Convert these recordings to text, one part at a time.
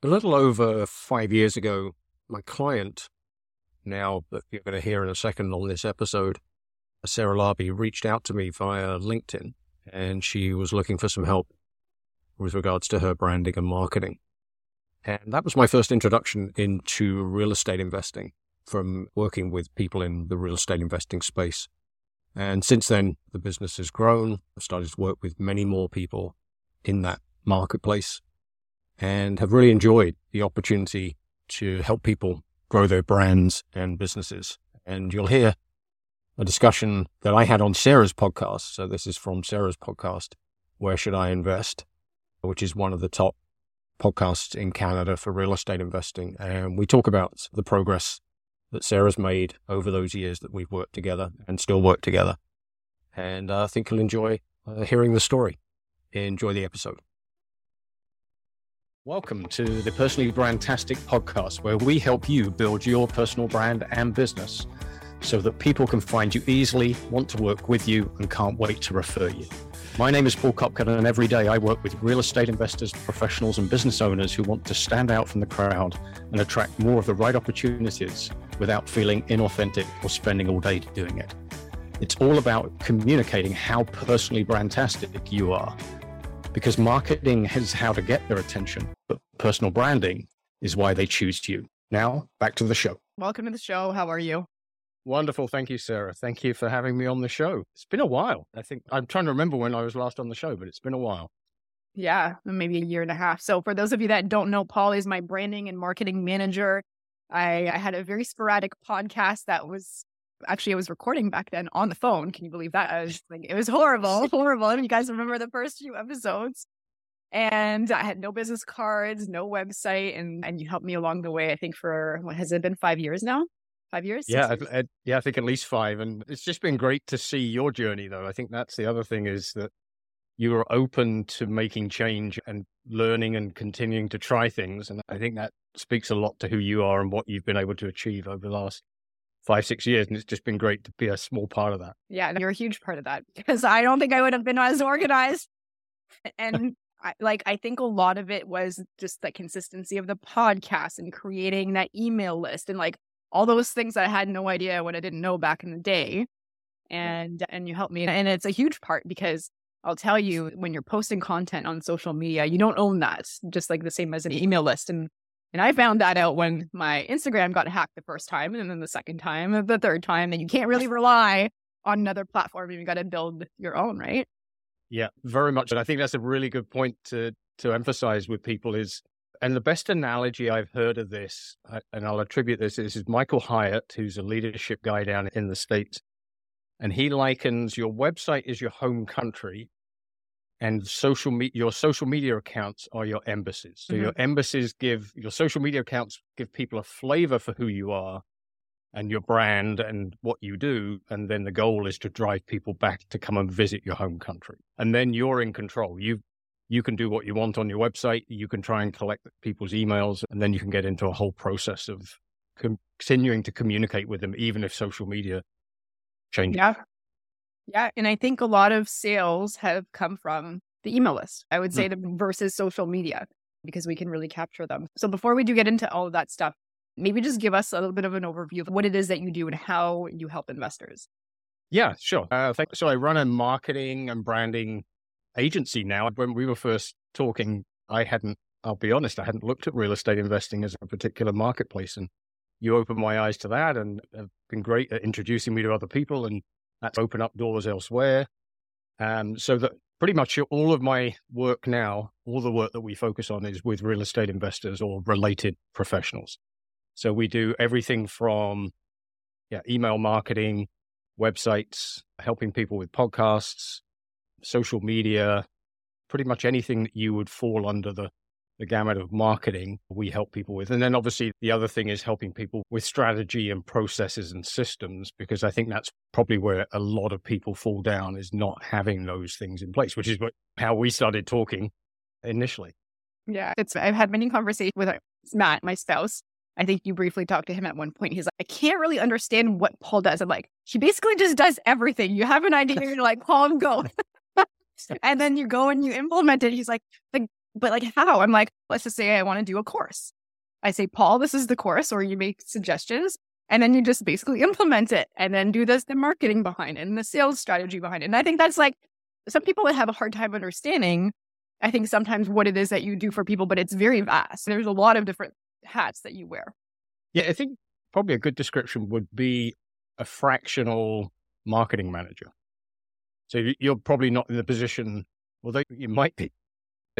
A little over five years ago, my client, now that you're going to hear in a second on this episode, Sarah Larbi, reached out to me via LinkedIn and she was looking for some help with regards to her branding and marketing. And that was my first introduction into real estate investing from working with people in the real estate investing space. And since then, the business has grown. I've started to work with many more people in that marketplace and have really enjoyed the opportunity to help people grow their brands and businesses. And you'll hear a discussion that I had on Sarah's podcast. So this is from Sarah's podcast, Where Should I Invest? which is one of the top podcasts in Canada for real estate investing. And we talk about the progress that Sarah's made over those years that we've worked together and still work together. And uh, I think you'll enjoy uh, hearing the story. Enjoy the episode. Welcome to the Personally Brandtastic podcast, where we help you build your personal brand and business so that people can find you easily, want to work with you, and can't wait to refer you. My name is Paul Kopka, and every day I work with real estate investors, professionals, and business owners who want to stand out from the crowd and attract more of the right opportunities without feeling inauthentic or spending all day doing it. It's all about communicating how personally brandtastic you are because marketing is how to get their attention, but personal branding is why they choose you. Now, back to the show. Welcome to the show. How are you? Wonderful. Thank you, Sarah. Thank you for having me on the show. It's been a while. I think I'm trying to remember when I was last on the show, but it's been a while. Yeah, maybe a year and a half. So, for those of you that don't know, Paul is my branding and marketing manager. I, I had a very sporadic podcast that was actually I was recording back then on the phone. Can you believe that? I was like, it was horrible, horrible. And you guys remember the first few episodes. And I had no business cards, no website, and and you helped me along the way. I think for what has it been five years now? Five years? Yeah, years? I, I, uh, yeah, I think at least five. And it's just been great to see your journey, though. I think that's the other thing is that you are open to making change and learning and continuing to try things. And I think that speaks a lot to who you are and what you've been able to achieve over the last five, six years. And it's just been great to be a small part of that. Yeah. And you're a huge part of that because I don't think I would have been as organized. And I, like, I think a lot of it was just the consistency of the podcast and creating that email list and like all those things that I had no idea what I didn't know back in the day. And, and you helped me. And it's a huge part because I'll tell you when you're posting content on social media, you don't own that, just like the same as an email list. And and I found that out when my Instagram got hacked the first time, and then the second time, the third time, and you can't really rely on another platform. You've got to build your own, right? Yeah, very much. And I think that's a really good point to to emphasize with people is, and the best analogy I've heard of this, and I'll attribute this, this is Michael Hyatt, who's a leadership guy down in the states, and he likens your website is your home country, and social me- your social media accounts are your embassies. So mm-hmm. your embassies give your social media accounts give people a flavor for who you are and your brand and what you do. And then the goal is to drive people back to come and visit your home country. And then you're in control. You you can do what you want on your website. You can try and collect people's emails, and then you can get into a whole process of continuing to communicate with them, even if social media changes. Yeah, yeah. And I think a lot of sales have come from the email list, I would say, mm. versus social media, because we can really capture them. So before we do get into all of that stuff, maybe just give us a little bit of an overview of what it is that you do and how you help investors. Yeah, sure. Uh, thank, so I run a marketing and branding agency now. When we were first talking, I hadn't, I'll be honest, I hadn't looked at real estate investing as a particular marketplace. And you opened my eyes to that and have been great at introducing me to other people. And that's open up doors elsewhere. Um, so that pretty much all of my work now, all the work that we focus on is with real estate investors or related professionals. So we do everything from yeah, email marketing, websites, helping people with podcasts, social media, pretty much anything that you would fall under the the gamut of marketing we help people with. And then obviously the other thing is helping people with strategy and processes and systems, because I think that's probably where a lot of people fall down is not having those things in place, which is what, how we started talking initially. Yeah. It's, I've had many conversations with uh, Matt, my spouse. I think you briefly talked to him at one point. He's like, I can't really understand what Paul does. I'm like, he basically just does everything. You have an idea, you're like, Paul, go. and then you go and you implement it. He's like, the but like how? I'm like, let's just say I want to do a course. I say, Paul, this is the course, or you make suggestions. And then you just basically implement it and then do this, the marketing behind it and the sales strategy behind it. And I think that's like some people would have a hard time understanding, I think sometimes what it is that you do for people, but it's very vast. There's a lot of different hats that you wear. Yeah, I think probably a good description would be a fractional marketing manager. So you're probably not in the position, although you might be,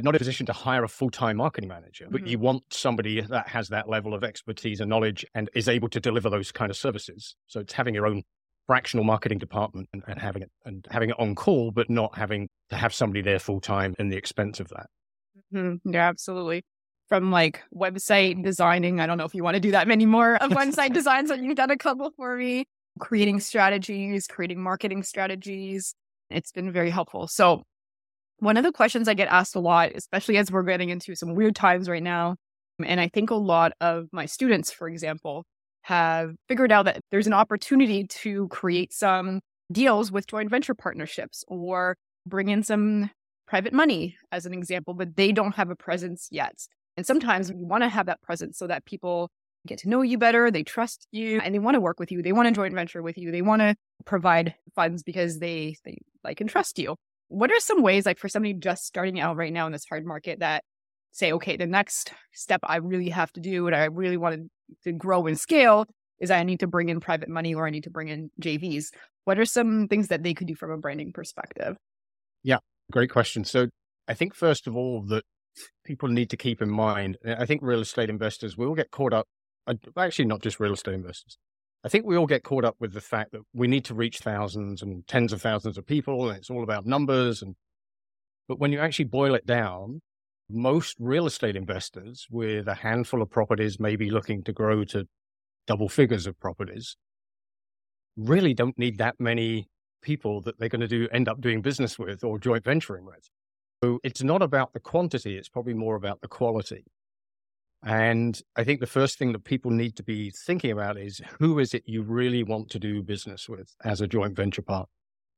not in a position to hire a full time marketing manager, but mm-hmm. you want somebody that has that level of expertise and knowledge and is able to deliver those kind of services. So it's having your own fractional marketing department and, and having it and having it on call, but not having to have somebody there full time and the expense of that. Mm-hmm. Yeah, absolutely. From like website designing, I don't know if you want to do that many more of website designs, but you've done a couple for me. Creating strategies, creating marketing strategies. It's been very helpful. So one of the questions I get asked a lot, especially as we're getting into some weird times right now, and I think a lot of my students, for example, have figured out that there's an opportunity to create some deals with joint venture partnerships or bring in some private money, as an example, but they don't have a presence yet. And sometimes you want to have that presence so that people get to know you better, they trust you, and they want to work with you. They want to joint venture with you. They want to provide funds because they they like and trust you what are some ways like for somebody just starting out right now in this hard market that say okay the next step i really have to do and i really want to grow and scale is i need to bring in private money or i need to bring in jvs what are some things that they could do from a branding perspective? Yeah great question. So i think first of all that people need to keep in mind i think real estate investors will get caught up uh, actually not just real estate investors I think we all get caught up with the fact that we need to reach thousands and tens of thousands of people, and it's all about numbers. And but when you actually boil it down, most real estate investors with a handful of properties, maybe looking to grow to double figures of properties, really don't need that many people that they're going to do end up doing business with or joint venturing with. So it's not about the quantity; it's probably more about the quality. And I think the first thing that people need to be thinking about is who is it you really want to do business with as a joint venture partner?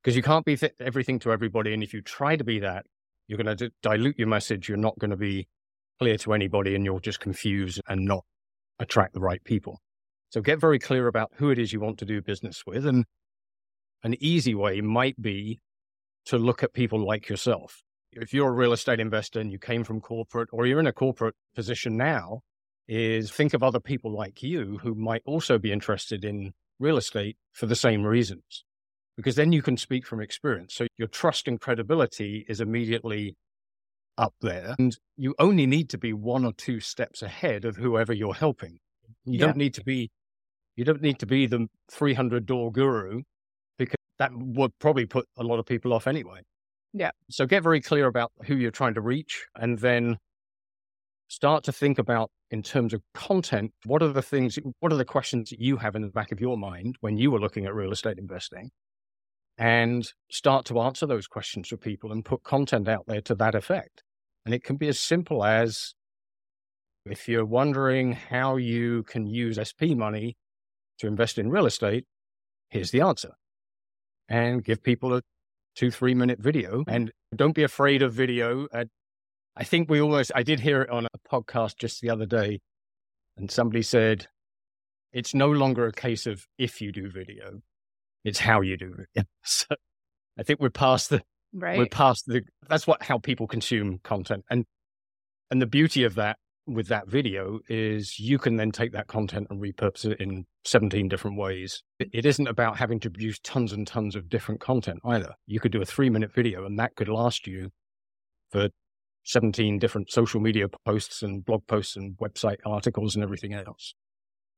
Because you can't be th- everything to everybody. And if you try to be that, you're going to d- dilute your message. You're not going to be clear to anybody and you'll just confuse and not attract the right people. So get very clear about who it is you want to do business with. And an easy way might be to look at people like yourself if you're a real estate investor and you came from corporate or you're in a corporate position now, is think of other people like you who might also be interested in real estate for the same reasons. Because then you can speak from experience. So your trust and credibility is immediately up there. And you only need to be one or two steps ahead of whoever you're helping. You yeah. don't need to be you don't need to be the 300 door guru because that would probably put a lot of people off anyway. Yeah. So get very clear about who you're trying to reach and then start to think about in terms of content, what are the things, what are the questions that you have in the back of your mind when you were looking at real estate investing? And start to answer those questions for people and put content out there to that effect. And it can be as simple as if you're wondering how you can use SP money to invest in real estate, here's the answer. And give people a two, three minute video. Mm-hmm. And don't be afraid of video. I, I think we almost, I did hear it on a podcast just the other day, and somebody said, it's no longer a case of if you do video, it's how you do it. so I think we're past the, right. we're past the, that's what, how people consume content. And, and the beauty of that with that video is you can then take that content and repurpose it in 17 different ways. It isn't about having to produce tons and tons of different content either. You could do a three minute video and that could last you for 17 different social media posts and blog posts and website articles and everything else.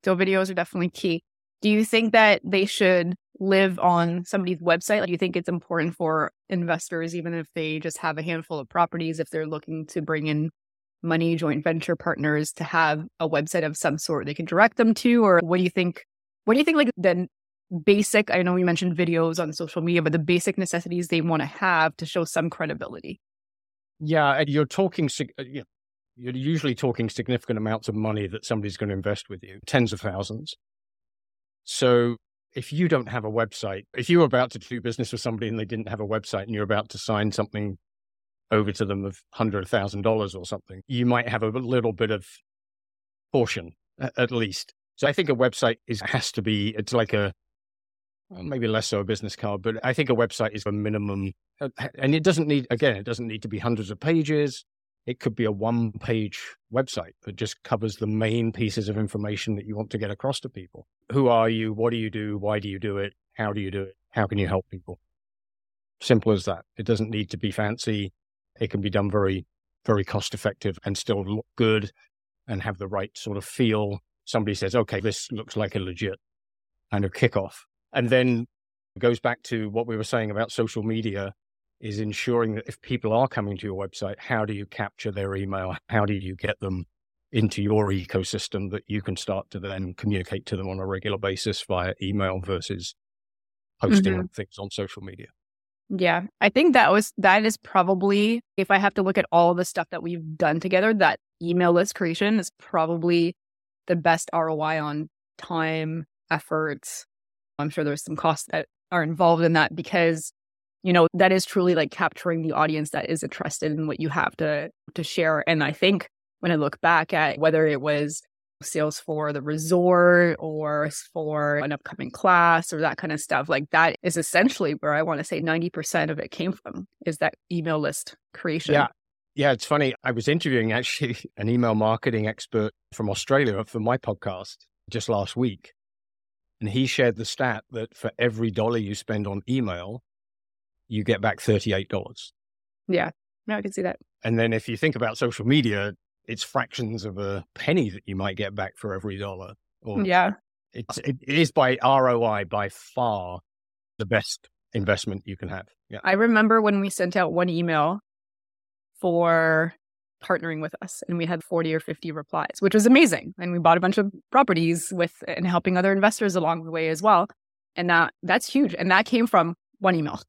So videos are definitely key. Do you think that they should live on somebody's website? Do you think it's important for investors, even if they just have a handful of properties, if they're looking to bring in money joint venture partners to have a website of some sort they can direct them to or what do you think what do you think like the basic i know we mentioned videos on social media but the basic necessities they want to have to show some credibility? Yeah And you're talking uh, you're usually talking significant amounts of money that somebody's going to invest with you tens of thousands. So if you don't have a website if you were about to do business with somebody and they didn't have a website and you're about to sign something over to them of $100,000 or something, you might have a little bit of portion at least. So I think a website is has to be, it's like a, maybe less so a business card, but I think a website is a minimum. Uh, and it doesn't need, again, it doesn't need to be hundreds of pages. It could be a one page website that just covers the main pieces of information that you want to get across to people. Who are you? What do you do? Why do you do it? How do you do it? How can you help people? Simple as that. It doesn't need to be fancy. It can be done very, very cost effective and still look good and have the right sort of feel. Somebody says, okay, this looks like a legit kind of kickoff. And then it goes back to what we were saying about social media is ensuring that if people are coming to your website, how do you capture their email? How do you get them into your ecosystem that you can start to then communicate to them on a regular basis via email versus posting mm-hmm. things on social media? Yeah, I think that was that is probably if I have to look at all the stuff that we've done together, that email list creation is probably the best ROI on time, efforts. I'm sure there's some costs that are involved in that because you know that is truly like capturing the audience that is interested in what you have to to share and i think when i look back at whether it was sales for the resort or for an upcoming class or that kind of stuff like that is essentially where i want to say 90% of it came from is that email list creation yeah yeah it's funny i was interviewing actually an email marketing expert from australia for my podcast just last week and he shared the stat that for every dollar you spend on email you get back $38. Yeah. No, I can see that. And then if you think about social media, it's fractions of a penny that you might get back for every dollar. Or yeah. It's, it is by ROI by far the best investment you can have. Yeah. I remember when we sent out one email for partnering with us and we had 40 or 50 replies, which was amazing. And we bought a bunch of properties with and helping other investors along the way as well. And that that's huge. And that came from one email.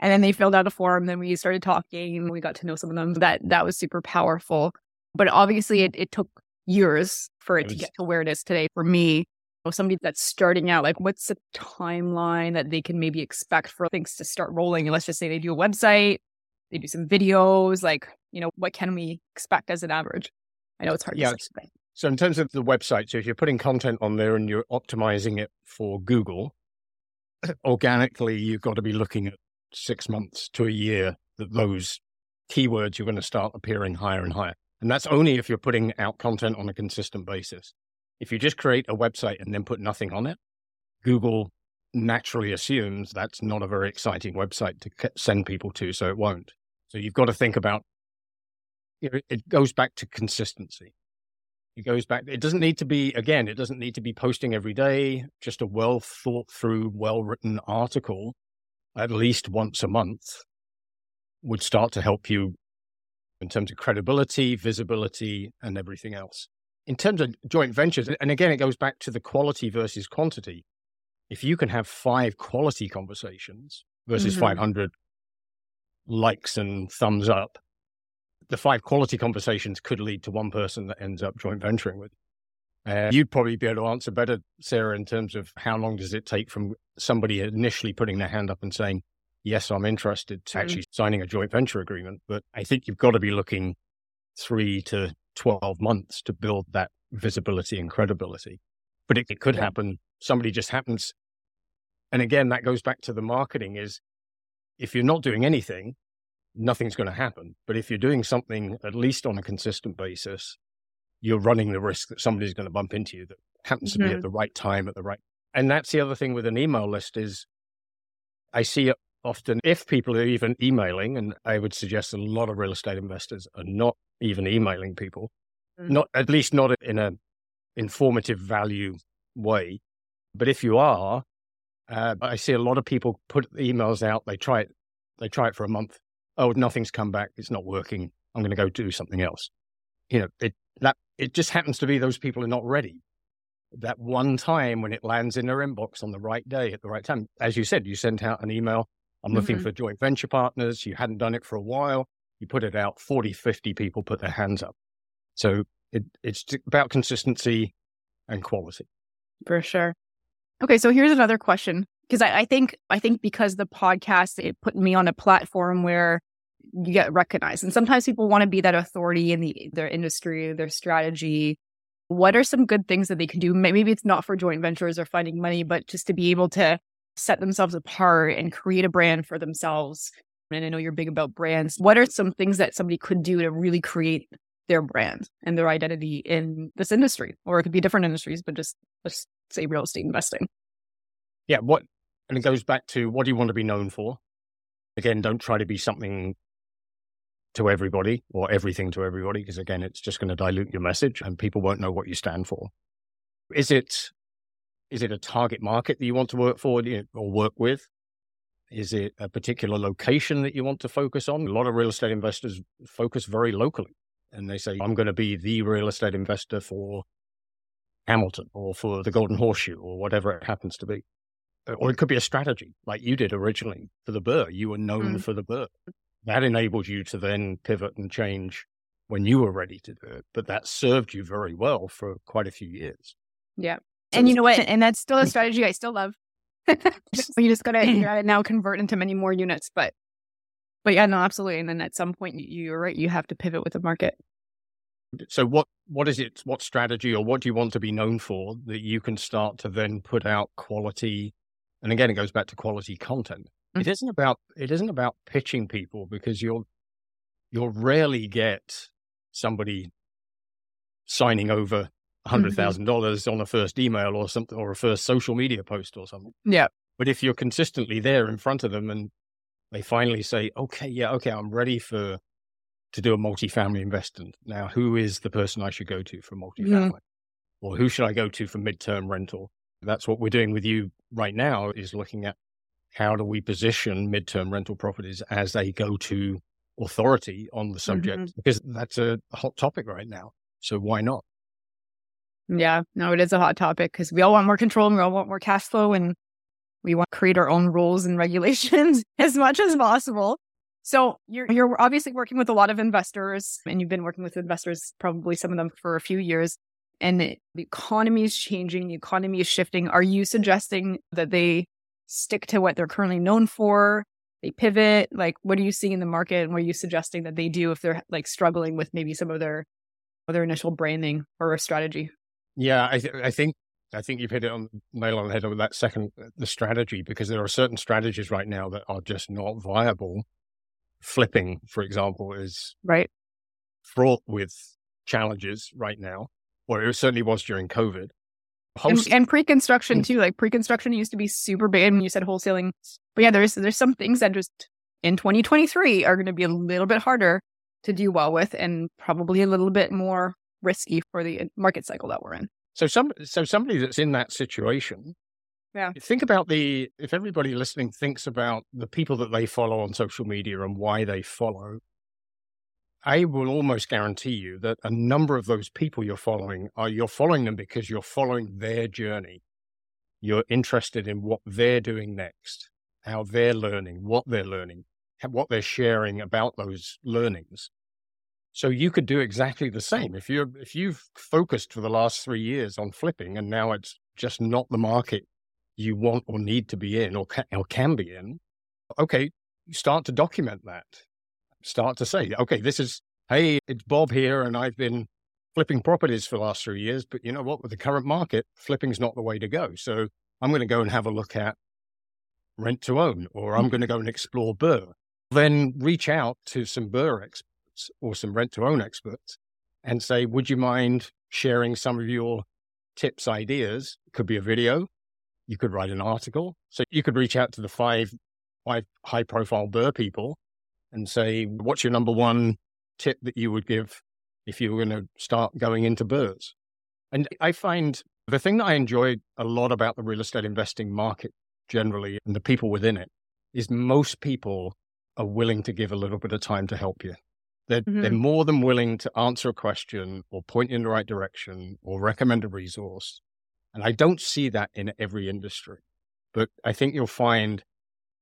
And then they filled out a form. Then we started talking. We got to know some of them. That that was super powerful. But obviously, it, it took years for it, it was... to get to where it is today. For me, somebody that's starting out, like what's the timeline that they can maybe expect for things to start rolling? And let's just say they do a website, they do some videos. Like, you know, what can we expect as an average? I know it's hard yeah, to say. So, in terms of the website, so if you're putting content on there and you're optimizing it for Google, organically, you've got to be looking at six months to a year that those keywords you're going to start appearing higher and higher. And that's only if you're putting out content on a consistent basis. If you just create a website and then put nothing on it, Google naturally assumes that's not a very exciting website to send people to, so it won't. So you've got to think about it goes back to consistency. It goes back. It doesn't need to be, again, it doesn't need to be posting every day, just a well thought through, well written article at least once a month would start to help you in terms of credibility, visibility, and everything else. In terms of joint ventures, and again, it goes back to the quality versus quantity. If you can have five quality conversations versus mm-hmm. 500 likes and thumbs up, the five quality conversations could lead to one person that ends up joint venturing with. Uh, you'd probably be able to answer better, Sarah, in terms of how long does it take from somebody initially putting their hand up and saying, yes, I'm interested to mm. actually signing a joint venture agreement. But I think you've got to be looking three to 12 months to build that visibility and credibility. But it, it could yeah. happen. Somebody just happens. And again, that goes back to the marketing is if you're not doing anything, nothing's going to happen. But if you're doing something at least on a consistent basis, you're running the risk that somebody's going to bump into you that happens to mm-hmm. be at mm-hmm. the right time at the right. And that's the other thing with an email list is I see it often if people are even emailing, and I would suggest a lot of real estate investors are not even emailing people, mm-hmm. not at least not in a informative value way. But if you are, uh, I see a lot of people put emails out. They try it. They try it for a month oh, nothing's come back. It's not working. I'm going to go do something else. You know, it, it just happens to be those people are not ready. That one time when it lands in their inbox on the right day at the right time. As you said, you sent out an email. I'm mm-hmm. looking for joint venture partners. You hadn't done it for a while. You put it out, 40, 50 people put their hands up. So it, it's about consistency and quality. For sure. Okay, so here's another question because I, I, think I think because the podcast it put me on a platform where you get recognized. And sometimes people want to be that authority in the their industry, their strategy. What are some good things that they can do? Maybe it's not for joint ventures or finding money, but just to be able to set themselves apart and create a brand for themselves. And I know you're big about brands. What are some things that somebody could do to really create their brand and their identity in this industry? Or it could be different industries, but just let's say real estate investing. Yeah. What, and it goes back to what do you want to be known for? Again, don't try to be something to everybody or everything to everybody, because again, it's just going to dilute your message and people won't know what you stand for. Is it is it a target market that you want to work for or work with? Is it a particular location that you want to focus on? A lot of real estate investors focus very locally and they say, I'm going to be the real estate investor for Hamilton or for the Golden Horseshoe or whatever it happens to be. Or it could be a strategy like you did originally for the BRRRR. You were known mm. for the BRRRR. That enabled you to then pivot and change when you were ready to do it. But that served you very well for quite a few years. Yeah. And you know what? And that's still a mm. strategy I still love. you just gotta, you gotta now convert into many more units. But but yeah, no, absolutely. And then at some point you're right, you have to pivot with the market. So what what is it what strategy or what do you want to be known for that you can start to then put out quality and again it goes back to quality content. Mm-hmm. It isn't about it isn't about pitching people because you'll you'll rarely get somebody signing over hundred mm-hmm. thousand dollars on a first email or something or a first social media post or something. Yeah. But if you're consistently there in front of them and they finally say, okay, yeah, okay, I'm ready for to do a multifamily investment. Now, who is the person I should go to for multifamily? Yeah. Or who should I go to for midterm rental? That's what we're doing with you right now is looking at how do we position midterm rental properties as a go-to authority on the subject mm-hmm. because that's a hot topic right now. So why not? Yeah, no, it is a hot topic because we all want more control and we all want more cash flow and we want to create our own rules and regulations as much as possible. So you're you're obviously working with a lot of investors and you've been working with investors probably some of them for a few years and the economy is changing, the economy is shifting. Are you suggesting that they stick to what they're currently known for? They pivot? Like what are you seeing in the market and what are you suggesting that they do if they're like struggling with maybe some of their their initial branding or a strategy? Yeah, I, th- I think I think you've hit it on nail on the head with that second the strategy because there are certain strategies right now that are just not viable. Flipping, for example, is right fraught with challenges right now, or it certainly was during COVID. Host- and, and, pre-construction mm. too. Like pre-construction used to be super big, and you said wholesaling, but yeah, there's there's some things that just in 2023 are going to be a little bit harder to do well with, and probably a little bit more risky for the uh, market cycle that we're in. So some so somebody that's in that situation, yeah. Think about the if everybody listening thinks about the people that they follow on social media and why they follow. I will almost guarantee you that a number of those people you're following are you're following them because you're following their journey. You're interested in what they're doing next, how they're learning, what they're learning, what they're sharing about those learnings. So you could do exactly the same. If you're, if you've focused for the last three years on flipping and now it's just not the market you want or need to be in or can, or can be in, okay, start to document that. Start to say, okay, this is, hey, it's Bob here and I've been flipping properties for the last three years, but you know what? With the current market, flipping's not the way to go. So I'm going to go and have a look at rent to own, or I'm going to go and explore BRRRR. Then reach out to some BRRRR experts or some rent to own experts and say, would you mind sharing some of your tips, ideas? It could be a video. You could write an article. So you could reach out to the five, five high profile BRRRR people and say, what's your number one tip that you would give if you were going to start going into BRRRRs? And I find the thing that I enjoy a lot about the real estate investing market generally and the people within it is most people are willing to give a little bit of time to help you. They're, mm-hmm. they're more than willing to answer a question or point you in the right direction or recommend a resource. And I don't see that in every industry. But I think you'll find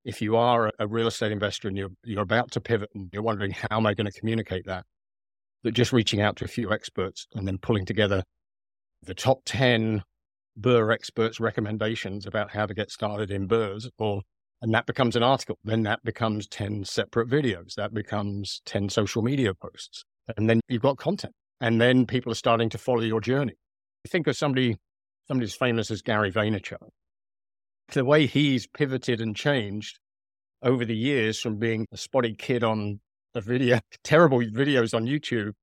if you are a real estate investor and you're, you're about to pivot and you're wondering, how am I going to communicate that? That just reaching out to a few experts and then pulling together the top 10 BRRRR experts' recommendations about how to get started in BRRRRs or And that becomes an article. Then that becomes 10 separate videos. That becomes 10 social media posts. And then you've got content. And then people are starting to follow your journey. Think of somebody, somebody as famous as Gary Vaynerchuk. The way he's pivoted and changed over the years from being a spotty kid on a video, terrible videos on YouTube,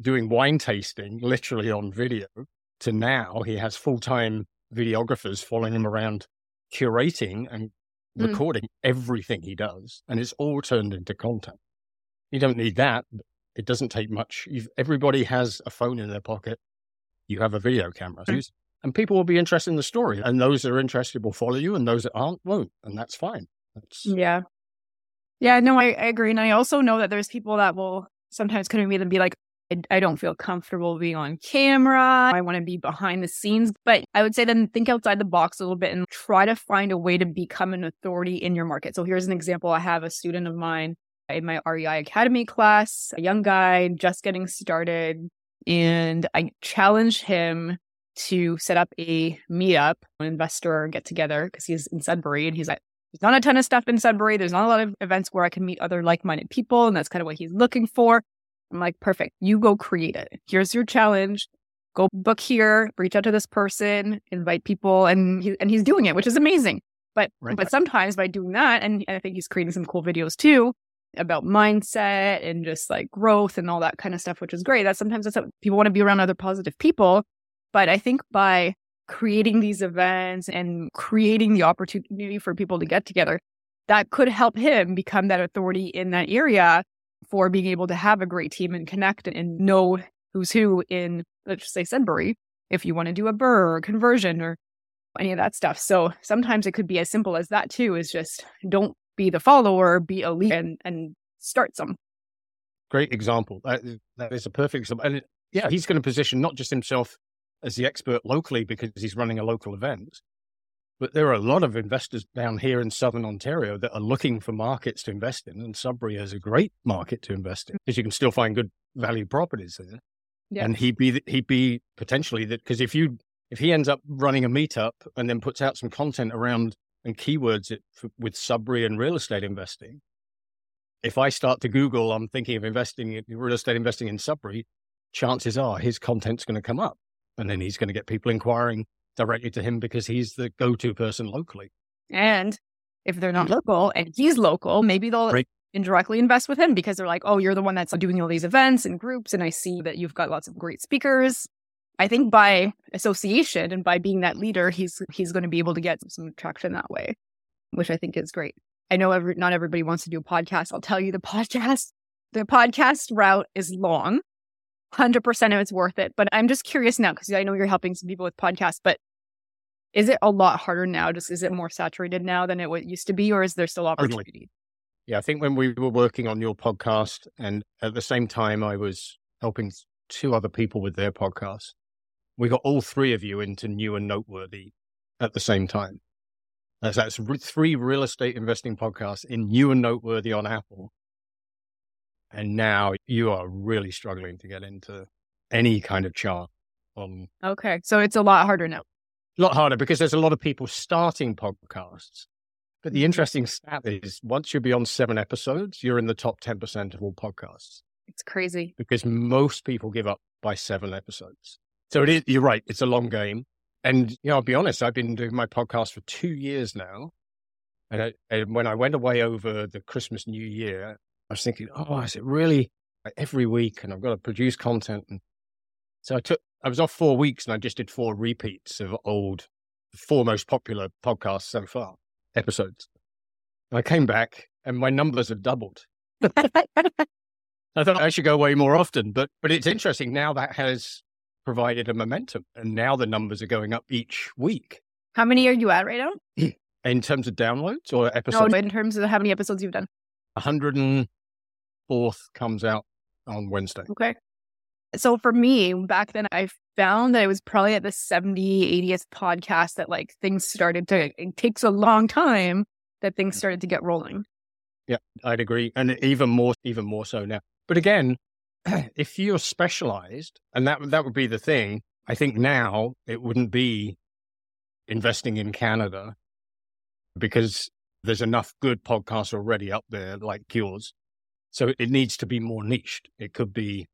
doing wine tasting literally on video, to now he has full time videographers following him around, curating and mm. recording everything he does. And it's all turned into content. You don't need that. It doesn't take much. You've, everybody has a phone in their pocket. You have a video camera. Mm. And people will be interested in the story. And those that are interested will follow you, and those that aren't won't. And that's fine. That's... Yeah. Yeah, no, I, I agree. And I also know that there's people that will sometimes come to me and be like, I don't feel comfortable being on camera. I want to be behind the scenes. But I would say then think outside the box a little bit and try to find a way to become an authority in your market. So here's an example. I have a student of mine in my REI Academy class, a young guy just getting started. And I challenged him to set up a meetup, an investor get together, because he's in Sudbury and he's like, there's not a ton of stuff in Sudbury. There's not a lot of events where I can meet other like minded people. And that's kind of what he's looking for. I'm like, perfect. You go create it. Here's your challenge. Go book here, reach out to this person, invite people, and he, and he's doing it, which is amazing. But right. but sometimes by doing that, and, and I think he's creating some cool videos too about mindset and just like growth and all that kind of stuff, which is great. That sometimes that's what people want to be around other positive people. But I think by creating these events and creating the opportunity for people to get together, that could help him become that authority in that area for being able to have a great team and connect and know who's who in, let's just say, Sudbury, if you want to do a BRRRR or conversion or any of that stuff. So sometimes it could be as simple as that too, is just don't be the follower, be a leader and, and start some. Great example. That, that is a perfect example. And yeah, he's going to position not just himself as the expert locally because he's running a local event, but there are a lot of investors down here in southern Ontario that are looking for markets to invest in, and Sudbury is a great market to invest in because you can still find good value properties there. Yeah. And he'd be he'd be potentially that because if you if he ends up running a meetup and then puts out some content around and keywords it for, with Sudbury and real estate investing, if I start to Google, I'm thinking of investing in real estate investing in Sudbury, chances are his content's going to come up, and then he's going to get people inquiring directly to him because he's the go to person locally. And if they're not local and he's local, maybe they'll right. indirectly invest with him because they're like, oh, you're the one that's doing all these events and groups. And I see that you've got lots of great speakers. I think by association and by being that leader, he's he's going to be able to get some traction that way, which I think is great. I know every, not everybody wants to do a podcast. I'll tell you the podcast, the podcast route is long. 100% of it's worth it. But I'm just curious now because I know you're helping some people with podcasts, but is it a lot harder now? Just is it more saturated now than it used to be, or is there still opportunity? Yeah, I think when we were working on your podcast, and at the same time, I was helping two other people with their podcasts. We got all three of you into new and noteworthy at the same time. That's, that's three real estate investing podcasts in new and noteworthy on Apple. And now you are really struggling to get into any kind of chart on. Okay. So it's a lot harder now a lot harder because there's a lot of people starting podcasts. But the interesting stat is once you're beyond seven episodes, you're in the top 10% of all podcasts. It's crazy. Because most people give up by seven episodes. So it is, you're right. It's a long game. And, you know, I'll be honest, I've been doing my podcast for two years now. And, I, and when I went away over the Christmas New Year, I was thinking, oh, is it really every week? And I've got to produce content. And so I took I was off four weeks and I just did four repeats of old, four most popular podcasts so far, episodes. I came back and my numbers have doubled. I thought I should go away more often, but but it's interesting now that has provided a momentum, and now the numbers are going up each week. How many are you at right now? in terms of downloads or episodes? No, in terms of how many episodes you've done. 104th comes out on Wednesday. Okay. So for me, back then, I found that it was probably at the 70, 80th podcast that like things started to, it takes a long time that things mm. started to get rolling. Yeah, I'd agree. And even more, even more so now. But again, if you're specialized, and that, that would be the thing, I think now it wouldn't be investing in Canada because There's enough good podcasts already up there like yours. So it needs to be more niched. It could be,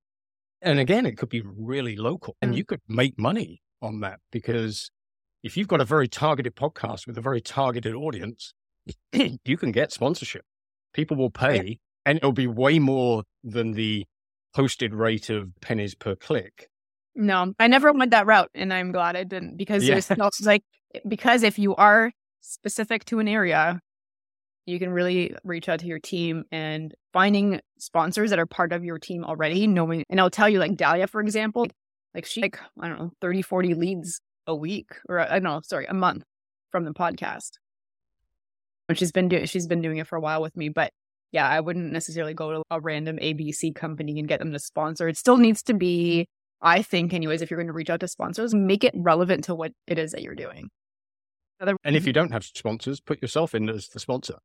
and again, it could be really local and Mm. you could make money on that because if you've got a very targeted podcast with a very targeted audience, you can get sponsorship. People will pay and it'll be way more than the posted rate of pennies per click. No, I never went that route, and I'm glad I didn't because Yeah. there's it's like because if you are specific to an area, you can really reach out to your team and finding sponsors that are part of your team already. Knowing, and I'll tell you, like Dahlia, for example, like she like I don't know 30, 40 leads a week or I don't know, sorry, a month from the podcast. And she's been doing she's been doing it for a while with me, but yeah, I wouldn't necessarily go to a random ABC company and get them to sponsor. It still needs to be I think, anyways, if you're going to reach out to sponsors, make it relevant to what it is that you're doing. And if mhm. you don't have sponsors, put yourself in as the sponsor.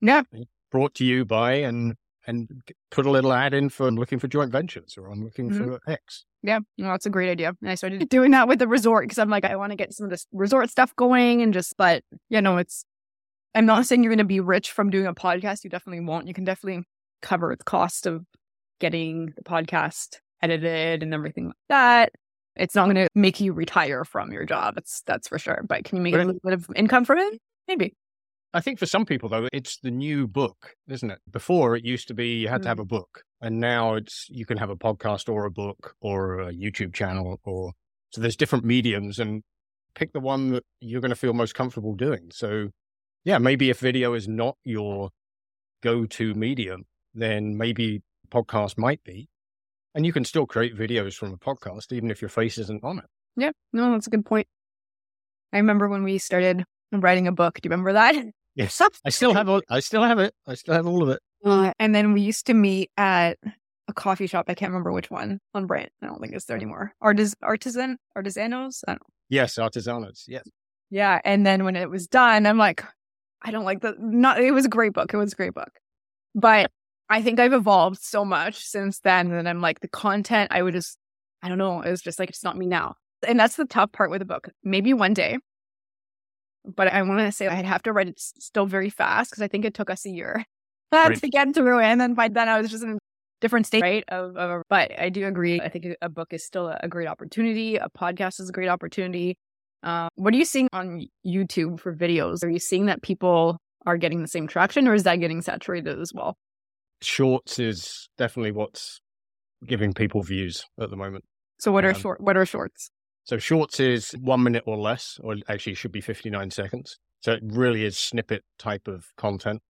Yeah, Brought to you by and and put a little ad in for I'm looking for joint ventures or I'm looking Mhm. for X. yeah, no, that's a great idea. And I started doing that with the resort because I'm like, I want to get some of this resort stuff going and just, but you know, it's, I'm not saying you're going to be rich from doing a podcast. You definitely won't. You can definitely cover the cost of getting the podcast edited and everything like that. It's not going to make you retire from your job. It's that's for sure. But can you make But a little bit of income from it? Maybe. I think for some people though, it's the new book, isn't it? Before it used to be you had to have a mm. book, and now it's you can have a podcast or a book or a YouTube channel, or so there's different mediums, and pick the one that you're going to feel most comfortable doing. So, yeah, maybe if video is not your go-to medium, then maybe podcast might be, and you can still create videos from a podcast even if your face isn't on it. Yeah, no, that's a good point. I remember when we started writing a book. Do you remember that? Yes, I still have all, I still have it. I still have all of it. Uh, and then we used to meet at a coffee shop. I can't remember which one on Brant. I don't think it's there anymore. Artis- artisan, artisanos. I don't know. Yes, artisanos. Yes. Yeah. And then when it was done, I'm like, I don't like the. Not. It was a great book. It was a great book, but I think I've evolved so much since then. And I'm like the content. I would just. I don't know. It was just like it's not me now. And that's the tough part with the book. Maybe one day. But I want to say I'd have to write it still very fast because I think it took us a year Right. to get through it. And then by then I was just in a different state right, of, of. But I do agree. I think a- book is still a, a great opportunity. A podcast is a great opportunity. Uh, what are you seeing on YouTube for videos? Are you seeing that people are getting the same traction, or is that getting saturated as well? Shorts is definitely what's giving people views at the moment. So what are Um, short? What are shorts? So shorts is one minute or less, or actually should be 59 seconds. So it really is snippet type of content.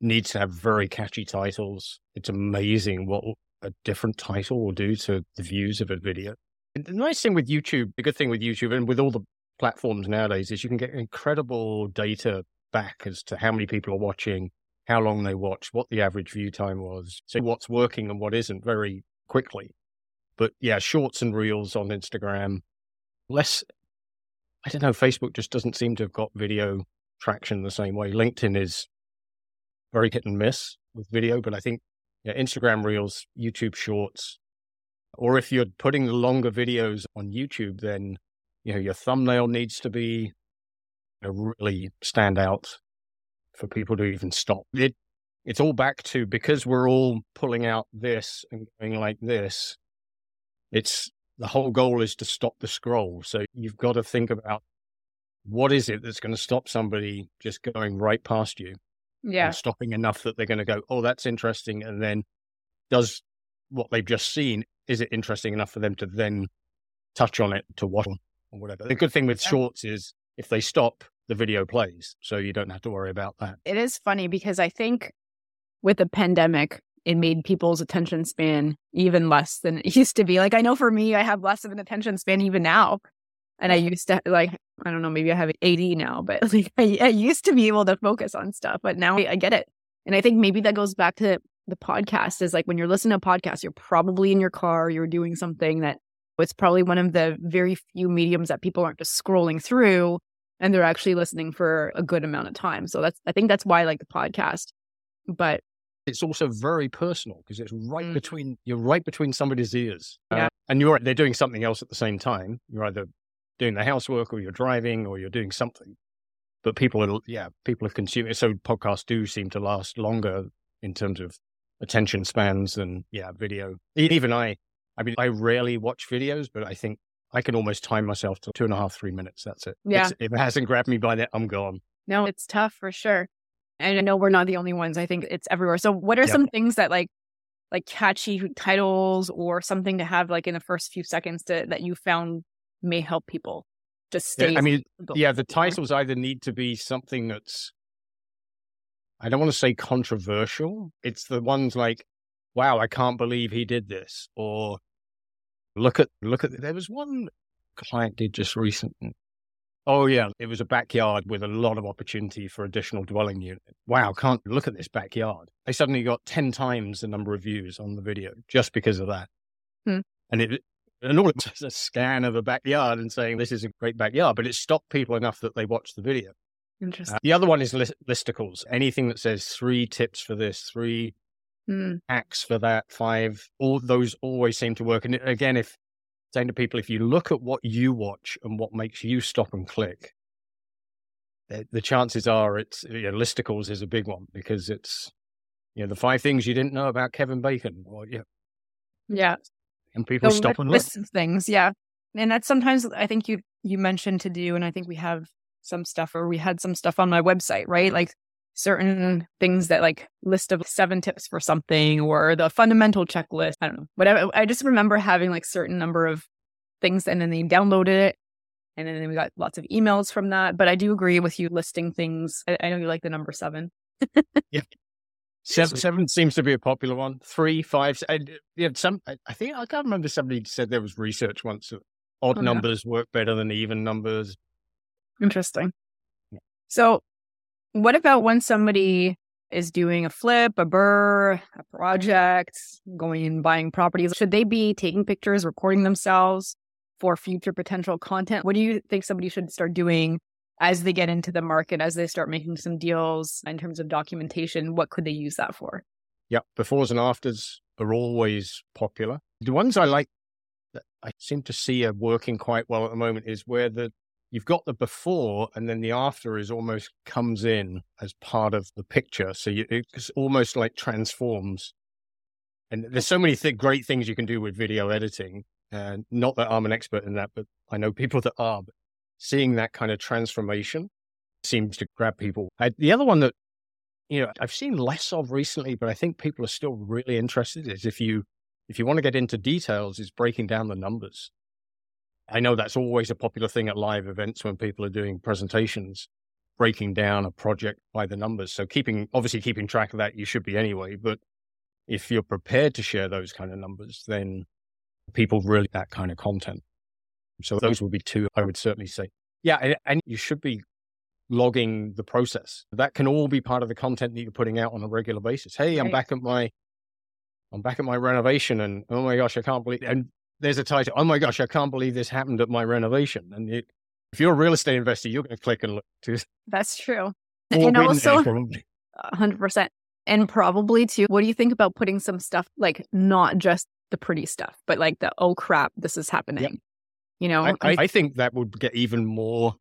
Needs to have very catchy titles. It's amazing what a different title will do to the views of a video. And the nice thing with YouTube, the good thing with YouTube and with all the platforms nowadays is you can get incredible data back as to how many people are watching, how long they watch, what the average view time was, so what's working and what isn't very quickly. But yeah, shorts and reels on Instagram, less, I don't know, Facebook just doesn't seem to have got video traction the same way. LinkedIn is very hit and miss with video, but I think Instagram reels, YouTube shorts, or if you're putting the longer videos on YouTube, then you know your thumbnail needs to be really stand out for people to even stop. It it's all back to because we're all pulling out this and going like this. It's the whole goal is to stop the scroll. So you've got to think about what is it that's going to stop somebody just going right past you Yeah, and stopping enough that they're going to go, oh, that's interesting. And then does what they've just seen, is it interesting enough for them to then touch on it to watch or whatever? The good thing with shorts is if they stop, the video plays. So you don't have to worry about that. it is funny because I think with the pandemic, it made people's attention span even less than it used to be. Like I know for me, I have less of an attention span even now. And I used to like, I don't know, maybe I have 80 now, but like I, I used to be able to focus on stuff, but now I, I get it. And I think maybe that goes back to the podcast is like when you're listening to a podcast, you're probably in your car, you're doing something that it's probably one of the very few mediums that people aren't just scrolling through and they're actually listening for a good amount of time. So that's, I think that's why I like the podcast. But It's also very personal because it's right Mm. between, you're right between somebody's ears. Yeah. Uh, and you're, they're doing something else at the same time. You're either doing the housework or you're driving or you're doing something. but people are, yeah, people are consuming. So podcasts do seem to last longer in terms of attention spans than, yeah, video. Even I, I mean, I rarely watch videos, but I think I can almost time myself to two and a half, three minutes. That's it. Yeah. It's, if it hasn't grabbed me by that, I'm gone. No, it's tough for sure. And I know we're not the only ones. I think it's everywhere. So what are Yep. some things that like like catchy titles or something to have like in the first few seconds to, that you found may help people just Yeah, stay I mean, yeah, the titles either need to be something that's, I don't want to say controversial. It's the ones like, wow, I can't believe he did this. Or look at, look at, there was one client did just recently. Oh, yeah. It was a backyard with a lot of opportunity for additional dwelling unit. Wow. Can't look at this backyard. They suddenly got 10 times the number of views on the video just because of that. Hmm. And it, and all it was was a scan of a backyard and saying this is a great backyard, but it stopped people enough that they watched the video. Interesting. Uh, the other one is list- listicles. Anything that says three tips for this, three Hmm. hacks for that, five, all those always seem to work. And again, if saying to people, if you look at what you watch and what makes you stop and click, the, the chances are it's you know, listicles is a big one because it's you know the five things you didn't know about Kevin Bacon, or yeah, Yeah. and people So stop and look. list of things. Yeah. And that's sometimes I think you you mentioned to do, and I think we have some stuff or we had some stuff on my website, right? Like certain things that like list of seven tips for something or the fundamental checklist. I don't know. Whatever. I just remember having like certain number of things and then they downloaded it. And then we got lots of emails from that. But I do agree with you listing things. I, I know you like the number seven. Seven, seven seems to be a popular one. Three, five, yeah, some. I think I can't remember. Somebody said there was research once that odd Oh, yeah. numbers work better than even numbers. Interesting. Yeah. So, what about when somebody is doing a flip, a BRRRR, a project, going and buying properties? Should they be taking pictures, recording themselves for future potential content? What do you think somebody should start doing as they get into the market, as they start making some deals in terms of documentation? What could they use that for? Yep, befores and afters are always popular. The ones I like that I seem to see are working quite well at the moment is where the you've got the before and then the after is almost comes in as part of the picture. So you, it's almost like transforms. And there's so many th- great things you can do with video editing. And not that I'm an expert in that, but I know people that are. But seeing that kind of transformation seems to grab people. I, the other one that you know I've seen less of recently, but I think people are still really interested is if you if you want to get into details, is breaking down the numbers. I know that's always a popular thing at live events when people are doing presentations, breaking down a project by the numbers. So keeping obviously keeping track of that you should be anyway, but if you're prepared to share those kind of numbers, then people really that kind of content. So those would be two I would certainly say. Yeah, and, and you should be logging the process. That can all be part of the content that you're putting out on a regular basis. Hey, I'm Right. back at my I'm back at my renovation and oh my gosh, I can't believe and there's a title, oh my gosh, I can't believe this happened at my renovation. And it, if you're a real estate investor, you're going to click and look to That's true. and also, hundred percent. And probably too, what do you think about putting some stuff like not just the pretty stuff, but like the oh crap, this is happening. You know, I, I, I think that would get even more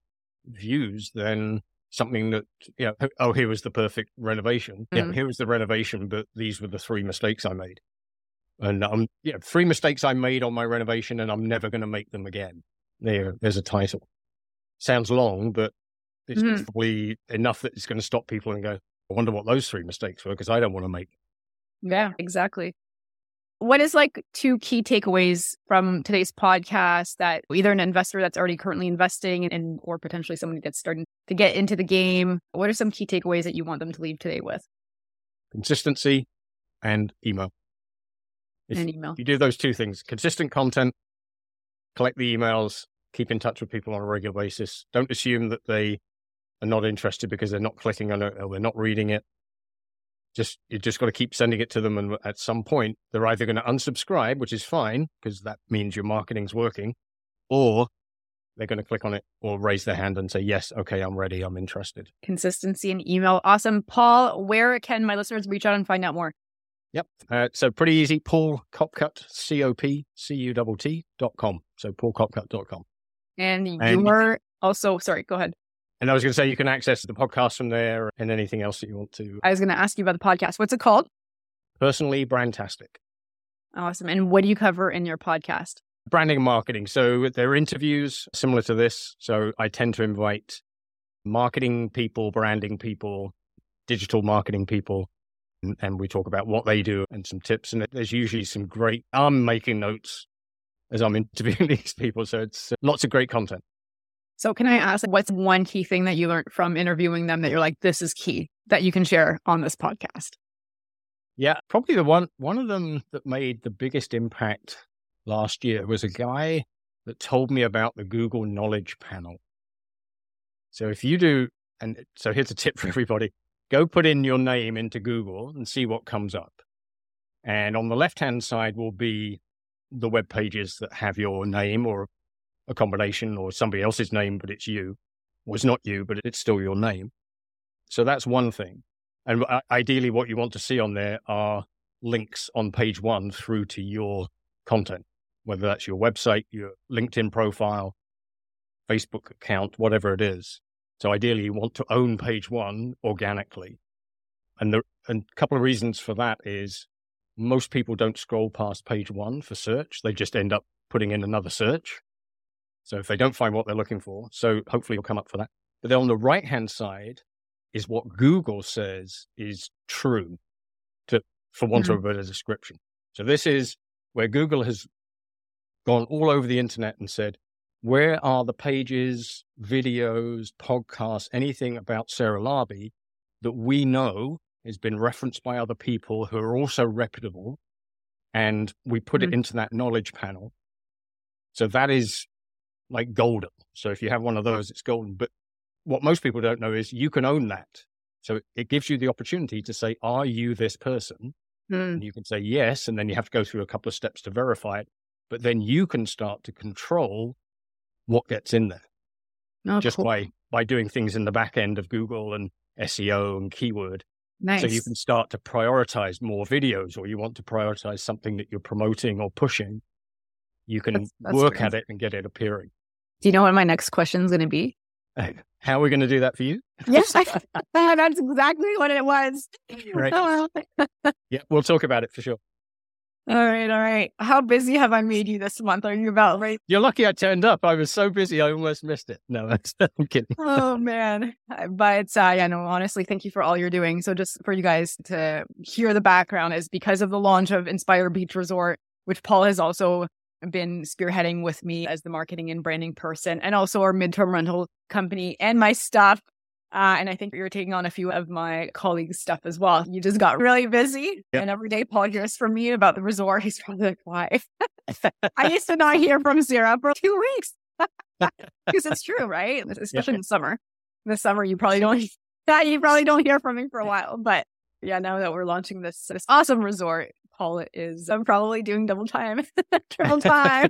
views than something that, you know, oh, here was the perfect renovation. Yeah, Mm. here was the renovation, but these were the three mistakes I made. And um, yeah, three mistakes I made on my renovation, and I'm never going to make them again. There, there's a title. Sounds long, but it's Mhm. probably enough that it's going to stop people and go, I wonder what those three mistakes were because I don't want to make. yeah, exactly. What is like two key takeaways from today's podcast that either an investor that's already currently investing and or potentially somebody that's starting to get into the game? What are some key takeaways that you want them to leave today with? Consistency and email. If An email. you do those two things, consistent content, collect the emails, keep in touch with people on a regular basis. Don't assume that they are not interested because they're not clicking on it or they're not reading it. Just you just got to keep sending it to them, and at some point they're either going to unsubscribe, which is fine because that means your marketing's working, or they're going to click on it or raise their hand and say, "Yes, okay, I'm ready, I'm interested." Consistency and email. Awesome. Paul, where can my listeners reach out and find out more? Yep. Uh, so pretty easy. Paul Copcutt, C O P C U T T dot com. So paulcopcutt dot com. And And- you're also sorry, go ahead. And I was going to say you can access the podcast from there and anything else that you want to. I was going to ask you about the podcast. What's it called? Personally, Brandtastic. Awesome. And what do you cover in your podcast? Branding and marketing. So there are interviews similar to this. So I tend to invite marketing people, branding people, digital marketing people, and, we talk about what they do and some tips. And there's usually some great, I'm making notes as I'm interviewing these people. So it's uh, lots of great content. So, can I ask, what's one key thing that you learned from interviewing them that you're like, this is key that you can share on this podcast? Yeah, probably the one one of them that made the biggest impact last year was a guy that told me about the Google Knowledge Panel. So if you do, and so here's a tip for everybody: go put in your name into Google and see what comes up. And on the left hand side will be the web pages that have your name or a combination or somebody else's name, but it's you, or it's not you, but it's still your name. So that's one thing. And ideally, what you want to see on there are links on page one through to your content, whether that's your website, your LinkedIn profile, Facebook account, whatever it is. So ideally, you want to own page one organically. And the and a couple of reasons for that is most people don't scroll past page one for search. They just end up putting in another search. So if they don't find what they're looking for, so hopefully you'll come up for that. But then on the right hand side is what Google says is true to, for want mm-hmm. of a better description. So this is where Google has gone all over the internet and said, where are the pages, videos, podcasts, anything about Sarah Larbi that we know has been referenced by other people who are also reputable? And we put mm-hmm. it into that knowledge panel. So that is like golden. So if you have one of those, it's golden. But what most people don't know is you can own that. So it gives you the opportunity to say, are you this person? Mm. And you can say yes. And then you have to go through a couple of steps to verify it. But then you can start to control what gets in there oh, just cool. by, by doing things in the back end of Google and SEO and keyword. Nice. So you can start to prioritize more videos or you want to prioritize something that you're promoting or pushing. You can that's, that's work at it and get it appearing. Do you know what my next question is going to be? How are we going to do that for you? Yes, that's exactly what it was. Right. Oh, yeah, we'll talk about it for sure. All right, all right. How busy have I made you this month? Are you about right? You're lucky I turned up. I was so busy, I almost missed it. No, I'm kidding. oh man, but uh, yeah, no. Honestly, thank you for all you're doing. So, just for you guys to hear the background is because of the launch of Inspire Beach Resort, which Paul has also been spearheading with me as the marketing and branding person and also our midterm rental company and my stuff. Uh, and I think you're taking on a few of my colleagues' stuff as well. You just got really busy. Yep. And every day Paul hears from me about the resort. He's probably like, why? I used to not hear from Sarah for two weeks. Because it's true, right? Especially in summer. In the summer, you probably don't you probably don't hear from me for a while. But yeah, now that we're launching this this awesome resort, Paul is I'm probably doing double time, triple time.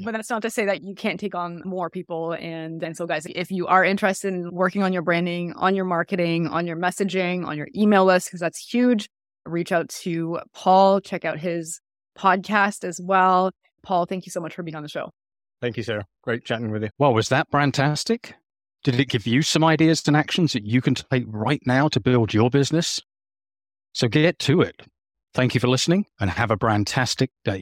But that's not to say that you can't take on more people. And and so, guys, if you are interested in working on your branding, on your marketing, on your messaging, on your email list, because that's huge, reach out to Paul. Check out his podcast as well. Paul, thank you so much for being on the show. Thank you, Sarah. Great chatting with you. Well, was that fantastic? Did it give you some ideas and actions that you can take right now to build your business? So get to it. Thank you for listening and have a brandtastic day.